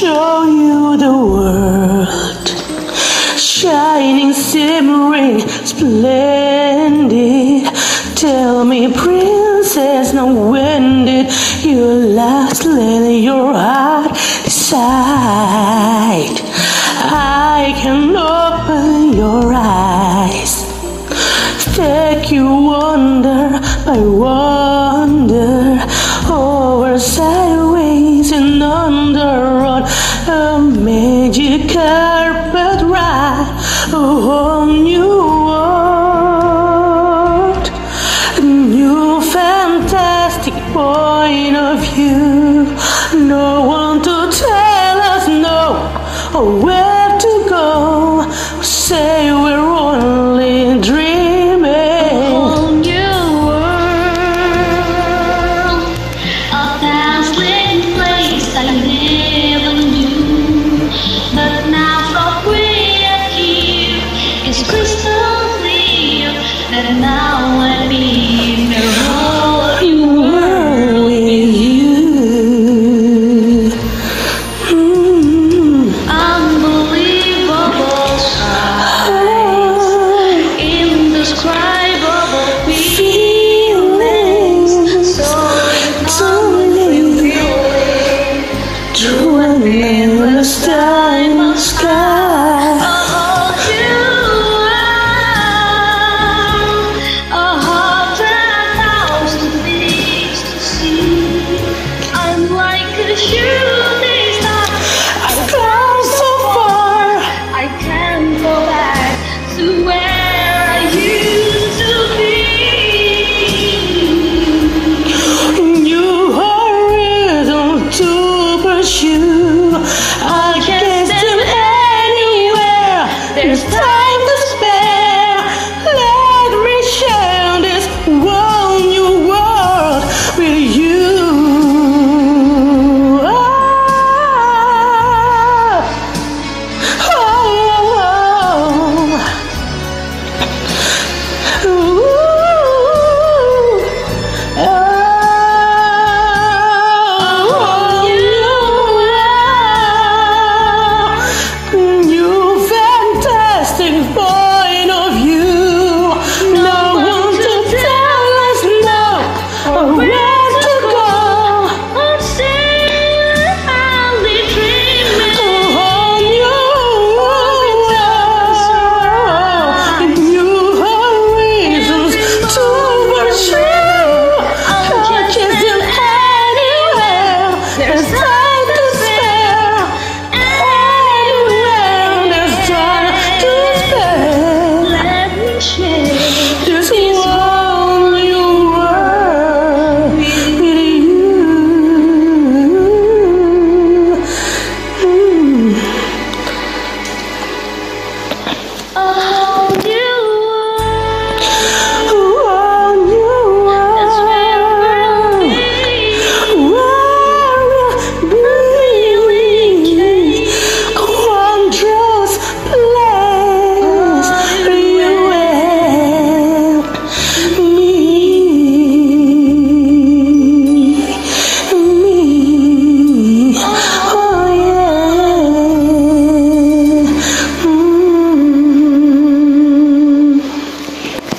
show you the world. Shining, simmering, splendid. Tell me, princess, now when did you last let your heart decide? I can open your eyes, take you wonder by wonder, magic carpet ride, a whole new world, a new fantastic point of view. No one to tell us no. Oh,